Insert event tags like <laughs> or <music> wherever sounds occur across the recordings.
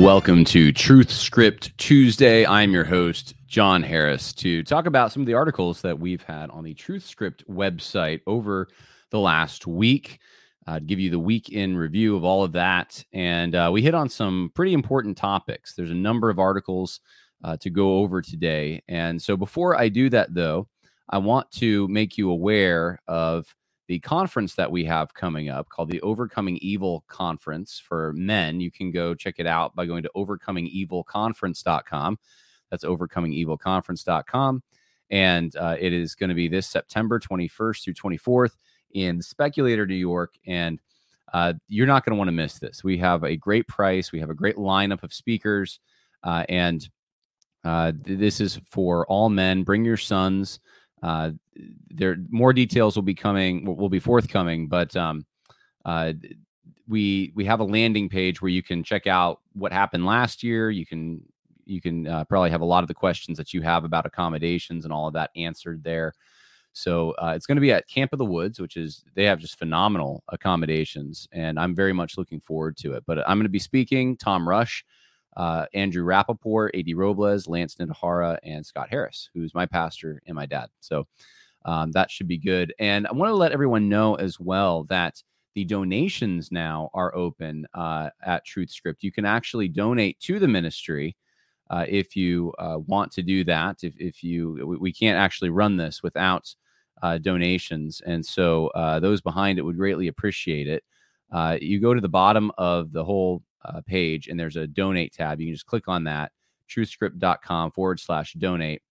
Welcome to TruthScript Tuesday. I'm your host, John Harris, to talk about some of the articles that we've had on the TruthScript website over the last week. Uh, give you the week in review of all of that. And uh, we hit on some pretty important topics. There's a number of articles uh, to go over today. And so before I do that, though, I want to make you aware of the conference that we have coming up called the Overcoming Evil Conference for men. You can go check it out by going to overcomingevilconference.com. That's overcomingevilconference.com. And uh, it is going to be this September 21st through 24th in Speculator, New York. And uh, you're not going to want to miss this. We have a great price, we have a great lineup of speakers. Uh, and uh, this is for all men. Bring your sons. Uh, there more details will be coming will be forthcoming but um, uh, we we have a landing page where you can check out what happened last year. You can you can uh, probably have a lot of the questions that you have about accommodations and all of that answered there. So uh, it's going to be at camp of the woods which is they have just phenomenal accommodations and i'm very much looking forward to it. But i'm going to be speaking tom rush uh, Andrew Rappaport, AD Robles, Lance Nidahara, and Scott Harris, who's my pastor and my dad. So um, that should be good. And I want to let everyone know as well that the donations now are open uh, at TruthScript. You can actually donate to the ministry uh, if you uh, want to do that. If, if you, we, we can't actually run this without uh, donations. And so uh, those behind it would greatly appreciate it. Uh, you go to the bottom of the whole page and there's a donate tab. You can just click on that, truthscript.com forward slash donate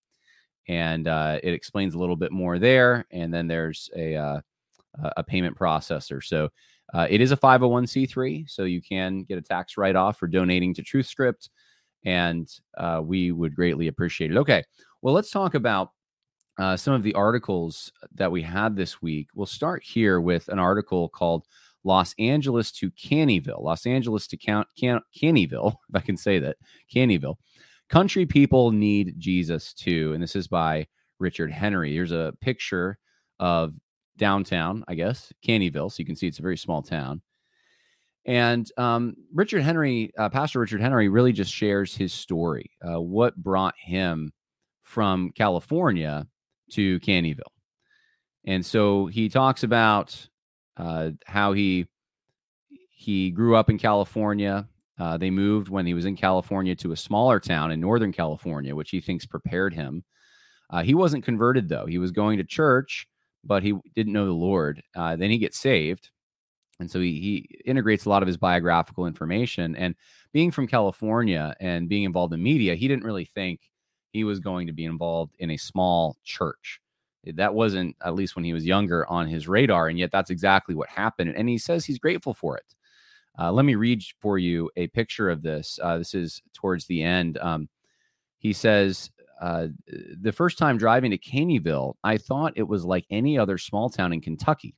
and uh, it explains a little bit more there. And then there's a uh, a payment processor. So uh, it is a 501c3, so you can get a tax write off for donating to TruthScript, and uh, we would greatly appreciate it. Okay, well, let's talk about uh, some of the articles that we had this week. We'll start here with an article called Los Angeles to Caneyville. Los Angeles to Can- Can- Caneyville, <laughs> if I can say that, Caneyville. Country people need Jesus too. And this is by Richard Henry. Here's a picture of downtown, I guess, Caneyville. So you can see it's a very small town. And um, Richard Henry, uh, Pastor Richard Henry, really just shares his story, uh, what brought him from California to Caneyville. And so he talks about uh, how he he grew up in California. Uh, they moved when he was in California to a smaller town in Northern California, which he thinks prepared him. Uh, he wasn't converted, though. He was going to church, but he didn't know the Lord. Uh, then he gets saved. And so he, he integrates a lot of his biographical information. And being from California and being involved in media, he didn't really think he was going to be involved in a small church. That wasn't, at least when he was younger, on his radar. And yet that's exactly what happened. And he says he's grateful for it. Uh, let me read for you a picture of this. Uh, this is towards the end. Um, he says, uh, The first time driving to Caneyville, I thought it was like any other small town in Kentucky.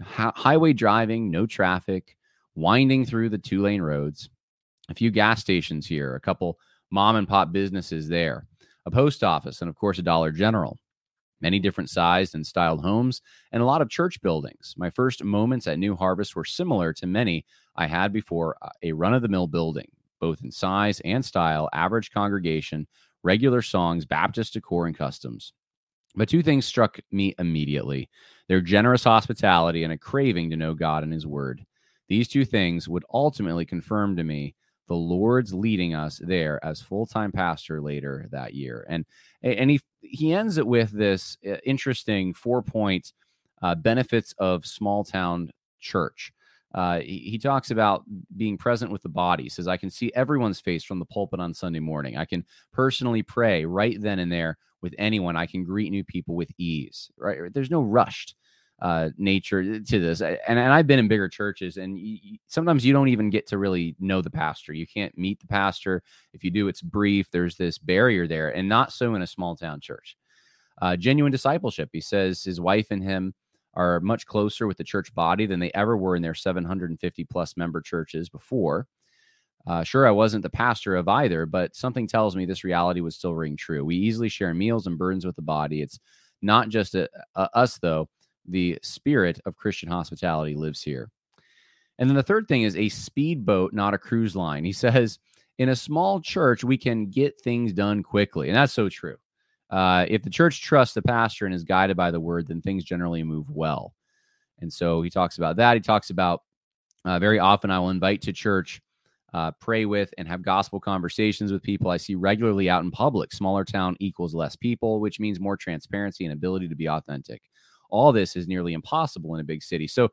H- highway driving, no traffic, winding through the two lane roads, a few gas stations here, a couple mom and pop businesses there. a post office, and of course, a Dollar General. Many different sized and styled homes, and a lot of church buildings. My first moments at New Harvest were similar to many I had before uh, a run of the mill building, both in size and style, average congregation, regular songs, Baptist decor, and customs. But two things struck me immediately their generous hospitality and a craving to know God and His Word. These two things would ultimately confirm to me the Lord's leading us there as full time pastor later that year. And and he he ends it with this uh, interesting four point uh, benefits of small town church. Uh, he, he, talks about being present with the body. He says, I can see everyone's face from the pulpit on Sunday morning. I can personally pray right then and there with anyone. I can greet new people with ease. Right? There's no rushed uh, nature to this. And, and I've been in bigger churches, and you, sometimes you don't even get to really know the pastor. You can't meet the pastor. If you do, it's brief. There's this barrier there, and not so in a small town church. Uh, genuine discipleship. He says his wife and him are much closer with the church body than they ever were in their 750 plus member churches before. Uh, sure, I wasn't the pastor of either, but something tells me this reality would still ring true. We easily share meals and burdens with the body. It's not just a, a, us, though the spirit of Christian hospitality lives here. And then the third thing is a speedboat, not a cruise line. He says, in a small church, we can get things done quickly. And that's so true. Uh, if the church trusts the pastor and is guided by the word, then things generally move well. And so he talks about that. He talks about uh, very often I will invite to church, uh, pray with, and have gospel conversations with people I see regularly out in public. Smaller town equals less people, which means more transparency and ability to be authentic all this is nearly impossible in a big city. So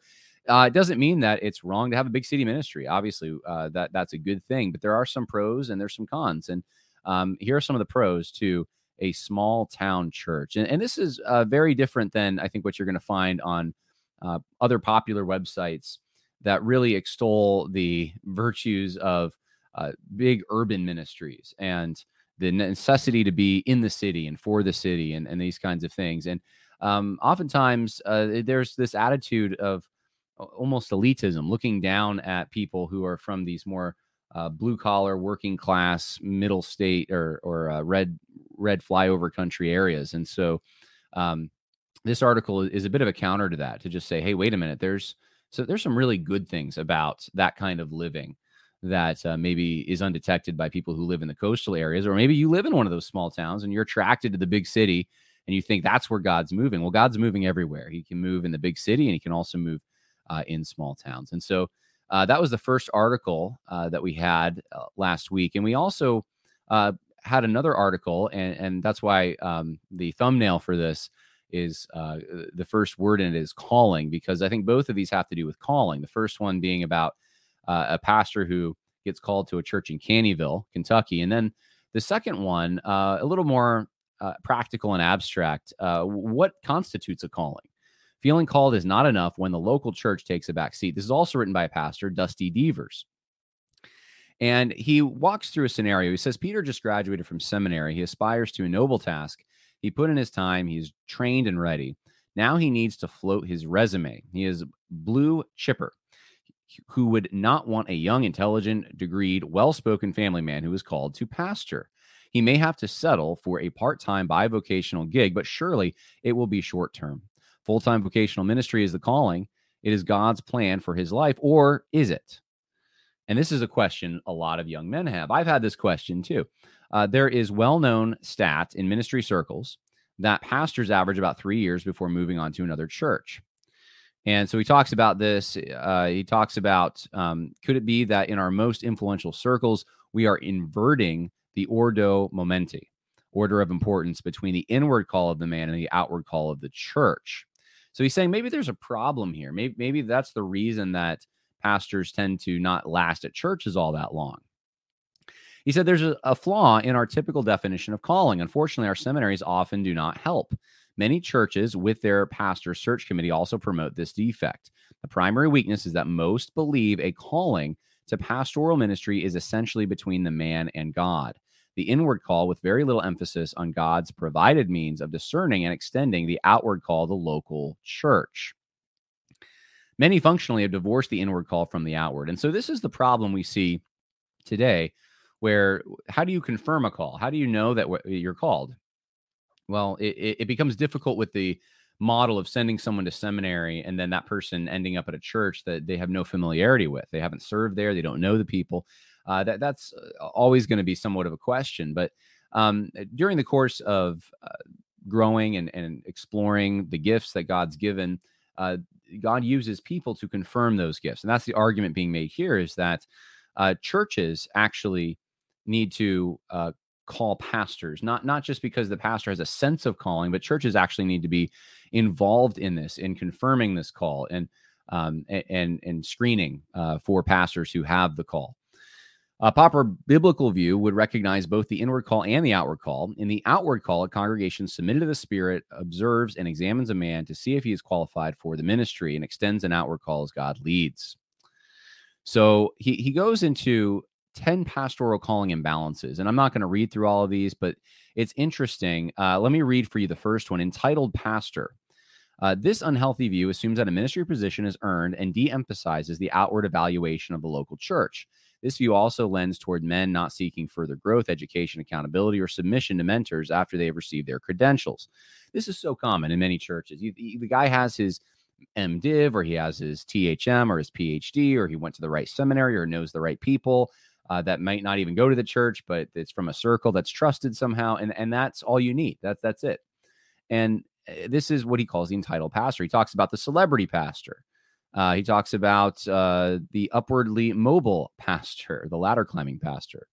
uh, it doesn't mean that it's wrong to have a big city ministry. Obviously, uh, that that's a good thing, but there are some pros and there's some cons. And um, here are some of the pros to a small town church. And, and this is uh, very different than I think what you're going to find on uh, other popular websites that really extol the <laughs> virtues of uh, big urban ministries and the necessity to be in the city and for the city and, and these kinds of things. And um, oftentimes uh, there's this attitude of almost elitism, looking down at people who are from these more uh, blue collar, working class, middle state or or uh, red red flyover country areas, and so um, this article is a bit of a counter to that. To just say, hey, wait a minute, there's so there's some really good things about that kind of living that uh, maybe is undetected by people who live in the coastal areas, or maybe you live in one of those small towns and you're attracted to the big city and you think that's where God's moving. Well, God's moving everywhere. He can move in the big city and he can also move uh, in small towns. And so uh, that was the first article uh, that we had uh, last week. And we also uh, had another article, and, and that's why um, the thumbnail for this is uh, the first word in it is calling, because I think both of these have to do with calling. The first one being about a pastor who gets called to a church in Caneyville, Kentucky. And then the second one, a little more uh, practical and abstract, uh, what constitutes a calling? Feeling called is not enough when the local church takes a back seat. This is also written by a pastor, Dusty Deevers. And he walks through a scenario. He says Peter just graduated from seminary. He aspires to a noble task. He put in his time, he's trained and ready. Now he needs to float his resume. He is blue chipper who would not want a young, intelligent, degreed, well spoken family man who is called to pastor. He may have to settle for a part time bivocational gig, but surely it will be short term. Full time vocational ministry is the calling, it is God's plan for his life, or is it? And this is a question a lot of young men have. I've had this question too. Uh, there is well known stat in ministry circles that pastors average about three years before moving on to another church. And so he talks about this. Uh, he talks about um, could it be that in our most influential circles, we are inverting the ordo momenti, order of importance between the inward call of the man and the outward call of the church. So he's saying maybe there's a problem here. Maybe, maybe that's the reason that pastors tend to not last at churches all that long. He said there's a, a, flaw in our typical definition of calling. Unfortunately, our seminaries often do not help. Many churches, with their pastor search committee, also promote this defect. The primary weakness is that most believe a calling to pastoral ministry is essentially between the man and God the inward call with very little emphasis on God's provided means of discerning and extending the outward call, the local church. Many functionally have divorced the inward call from the outward. And so this is the problem we see today where how do you confirm a call? How do you know that you're called? Well, it, it becomes difficult with the model of sending someone to seminary and then that person ending up at a church that they have no familiarity with. They haven't served there. They don't know the people. Uh, that that's uh, always going to be somewhat of a question. But um, during the course of uh, growing and, and exploring the gifts that God's given, uh, God uses people to confirm those gifts. And that's the argument being made here is that uh, churches actually need to uh, call pastors, not not just because the pastor has a sense of calling, but churches actually need to be involved in this, in confirming this call and um, and and screening uh, for pastors who have the call. A proper biblical view would recognize both the inward call and the outward call. In the outward call, a congregation submitted to the Spirit observes and examines a man to see if he is qualified for the ministry and extends an outward call as God leads. So he, he goes into 10 pastoral calling imbalances. And I'm not going to read through all of these, but it's interesting. Uh, let me read for you the first one entitled Pastor. Uh, this unhealthy view assumes that a ministry position is earned and de emphasizes the outward evaluation of the local church. This view also lends toward men not seeking further growth, education, accountability, or submission to mentors after they have received their credentials. This is so common in many churches. You, the guy has his MDiv or he has his THM or his PhD or he went to the right seminary or knows the right people uh, that might not even go to the church, but it's from a circle that's trusted somehow, and and that's all you need. That's that's it. And eh, this is what he calls the entitled pastor. He talks about the celebrity pastor. Uh, he talks about uh, the upwardly mobile pastor, the ladder climbing pastor,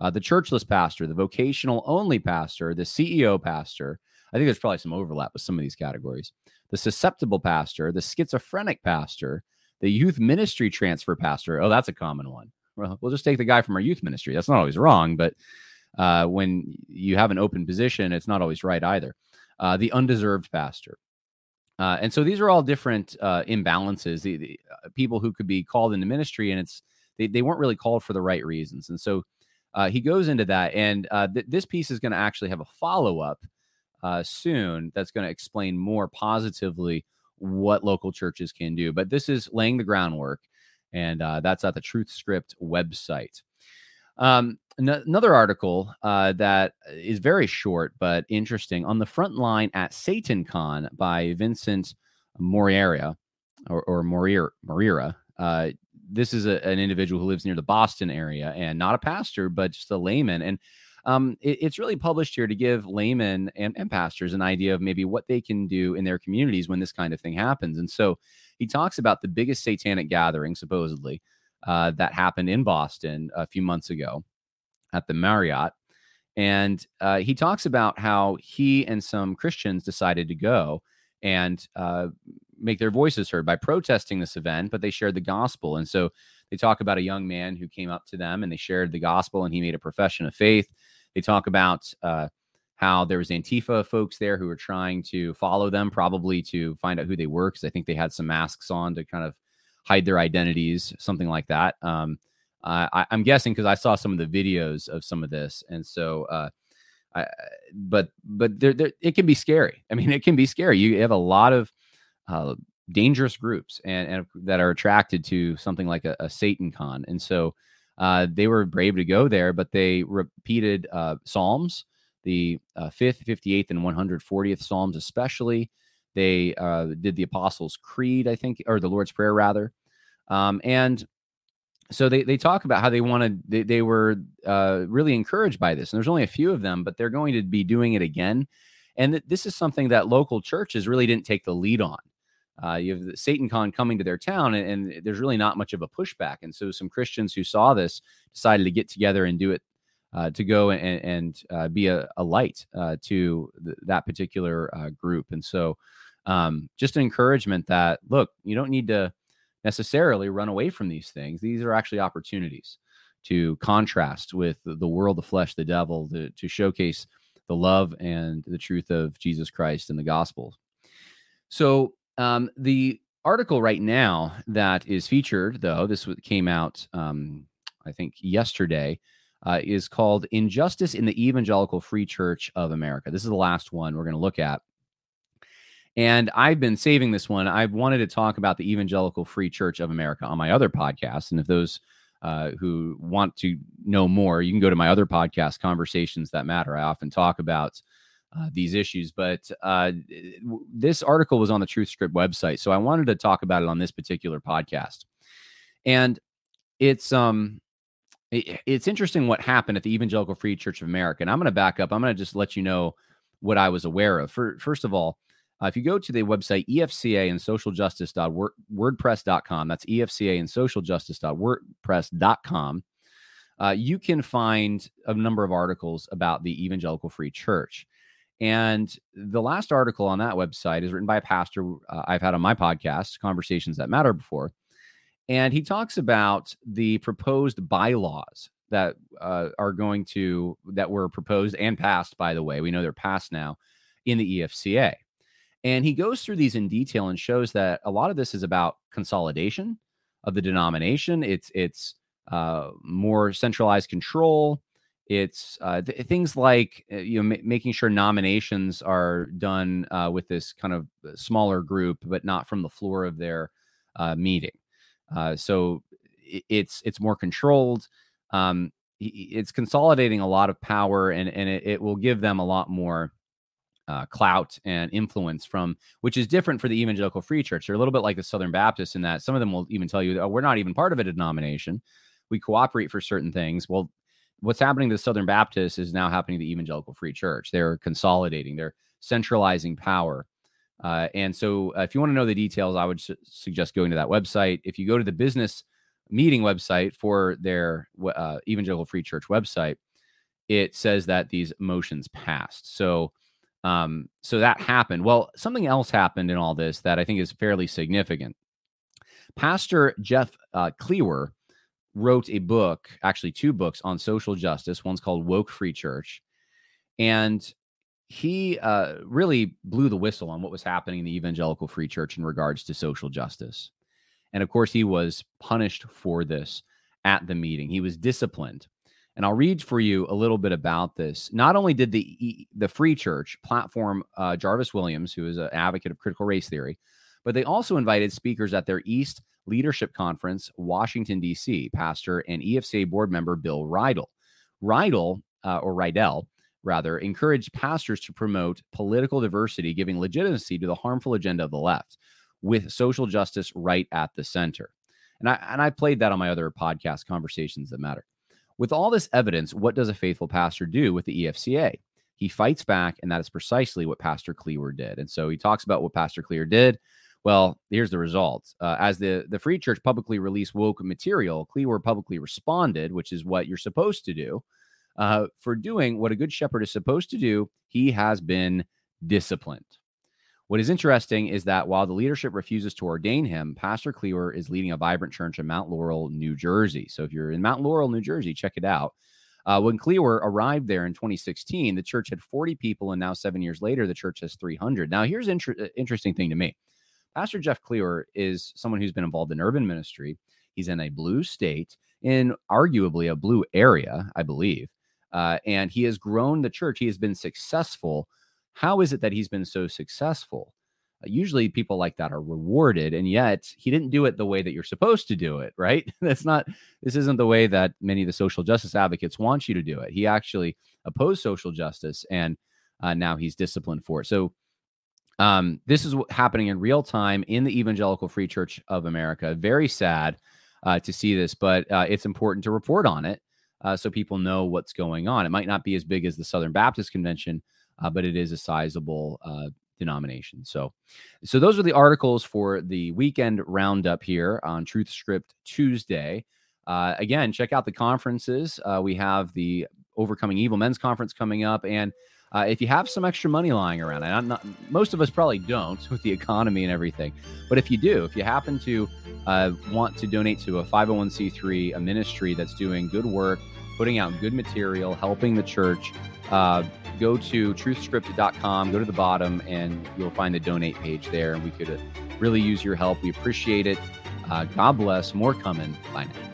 uh, the churchless pastor, the vocational only pastor, the CEO pastor. I think there's probably some overlap with some of these categories. The susceptible pastor, the schizophrenic pastor, the youth ministry transfer pastor. Oh, that's a common one well, we'll just take the guy from our youth ministry. That's not always wrong, but uh, when you have an open position, it's not always right either. Uh, the undeserved pastor. Uh, and so these are all different uh, imbalances. The, the uh, people who could be called into ministry, and it's they, they weren't really called for the right reasons. And so uh, he goes into that, and th- this piece is going to actually have a follow up soon. That's going to explain more positively what local churches can do. But this is laying the groundwork and uh, that's at the TruthScript website. Um, another article uh, that is very short but interesting on the front line at SatanCon by Vincent Moreira or, or Moreira. Moreira. Uh, this is a, an individual who lives near the Boston area and not a pastor, but just a layman. And um, it, it's really published here to give laymen and, and pastors an idea of maybe what they can do in their communities when this kind of thing happens. And so he talks about the biggest satanic gathering, supposedly, uh, that happened in Boston a few months ago at the Marriott. And uh, he talks about how he and some Christians decided to go and uh, make their voices heard by protesting this event, but they shared the gospel. And so they talk about a young man who came up to them and they shared the gospel and he made a profession of faith. They talk about uh, how there was Antifa folks there who were trying to follow them, probably to find out who they were, because I think they had some masks on to kind of hide their identities, something like that. Um, I, am guessing because I saw some of the videos of some of this, and so, uh, I, but but there, there, it can be scary. <laughs> I mean, it can be scary. You have a lot of uh, dangerous groups and, and that are attracted to something like a, a SatanCon, and so uh, they were brave to go there, but they repeated uh, Psalms the uh, 5th, 58th, and 140th Psalms, especially. They uh, did the Apostles' Creed, I think, or the Lord's Prayer, rather. Um, and so they, they talk about how they wanted, they, they were uh, really encouraged by this. And there's only a few of them, but they're going to be doing it again. And th- this is something that local churches really didn't take the lead on. Uh, you have SatanCon coming to their town, and, and, there's really not much of a pushback. And so some Christians who saw this decided to get together and do it uh, to go and, and uh, be a, a light uh, to th- that particular uh, group. And so, um, just an encouragement that look, you don't need to necessarily run away from these things. These are actually opportunities to contrast with the world, the flesh, the devil, to, to showcase the love and the truth of Jesus Christ and the gospel. So, um, the article right now that is featured, though, this came out, um, I think, yesterday uh, is called Injustice in the Evangelical Free Church of America. This is the last one we're going to look at. And I've been saving this one. I've wanted to talk about the Evangelical Free Church of America on my other podcast. And if those uh, who want to know more, you can go to my other podcast, Conversations That Matter. I often talk about uh, these issues, but uh, this article was on the TruthScript website, so I wanted to talk about it on this particular podcast. And it's um, it, it's interesting what happened at the Evangelical Free Church of America. And I'm going to back up. I'm going to just let you know what I was aware of. For, first of all, uh, if you go to the website EFCA and socialjustice.wordpress.com, that's EFCA and socialjustice.wordpress.com, uh, you can find a number of articles about the Evangelical Free Church. And the last article on that website is written by a pastor uh, I've had on my podcast, Conversations That Matter, before. And he talks about the proposed bylaws that uh, are going to, that were proposed and passed, by the way. We know they're passed now in the EFCA. And he goes through these in detail and shows that a lot of this is about consolidation of the denomination. It's it's uh, more centralized control. It's uh, th- things like uh, you know making sure nominations are done uh, with this kind of uh, smaller group, but not from the floor of their uh, so it's it's more controlled. Um, it's consolidating a lot of power, and and it, it will give them a lot more uh, clout and influence from, which is different for the evangelical free church. They're a little bit like the Southern Baptists in that some of them will even tell you, oh, we're not even part of a denomination. We cooperate for certain things. Well, what's happening to the Southern Baptists is now happening to the evangelical free church. They're consolidating, they're centralizing power. Uh, and so, uh, if you want to know the details, I would su- suggest going to that website. If you go to the business meeting website for their uh, evangelical free church website, it says that these motions passed. So, um, so that happened. Well, something else happened in all this that I think is fairly significant. Pastor Jeff uh, Kliewer wrote a book, actually two books on social justice. One's called Woke Free Church, and he uh, really blew the whistle on what was happening in the evangelical free church in regards to social justice. And of course, he was punished for this at the meeting. He was disciplined and I'll read for you a little bit about this. Not only did the the Free Church platform uh, Jarvis Williams, who is an advocate of critical race theory, but they also invited speakers at their East Leadership Conference, Washington D.C. Pastor and EFCA board member Bill Rydell. Rydell uh, or Rydell rather encouraged pastors to promote political diversity, giving legitimacy to the harmful agenda of the left, with social justice right at the center. And I and I played that on my other podcast, Conversations That Matter. With all this evidence, what does a faithful pastor do with the EFCA? He fights back, and that is precisely what Pastor Kliewer did. And so he talks about what Pastor Kliewer did. Well, here's the results. Uh, as the, the Free Church publicly released woke material, Kliewer publicly responded, which is what you're supposed to do. Uh, for doing what a good shepherd is supposed to do, he has been disciplined. What is interesting is that while the leadership refuses to ordain him, Pastor Kliewer is leading a vibrant church in Mount Laurel, New Jersey. So if you're in Mount Laurel, New Jersey, check it out. Uh, when Kliewer arrived there in 2016, the church had 40 people, and now seven years later, the church has 300. Now, here's an inter- uh, interesting thing to me. Pastor Jeff Kliewer is someone who's been involved in urban ministry. He's in a blue state, in arguably a blue area, I believe, uh, and he has grown the church. He has been successful how is it that he's been so successful? Uh, usually people like that are rewarded, and yet he didn't do it the way that you're supposed to do it, right? <laughs> That's not, this isn't the way that many of the social justice advocates want you to do it. He actually opposed social justice, and uh, now he's disciplined for it. So, um, this is happening in real time in the Evangelical Free Church of America. Very sad uh, to see this, but uh, it's important to report on it uh, so people know what's going on. It might not be as big as the Southern Baptist Convention, uh, but it is a sizable uh, denomination. So, so those are the articles for the weekend roundup here on TruthScript Tuesday. Uh, again, check out the conferences. Uh, we have the Overcoming Evil Men's Conference coming up, and uh, if you have some extra money lying around, and not, most of us probably don't <laughs> with the economy and everything, but if you do, if you happen to uh, want to donate to a 501c3, a ministry that's doing good work, putting out good material, helping the church, uh, go to truthscript.com, go to the bottom, and you'll find the donate page there. And we could uh, really use your help. We appreciate it. Uh, God bless. More coming. Bye now.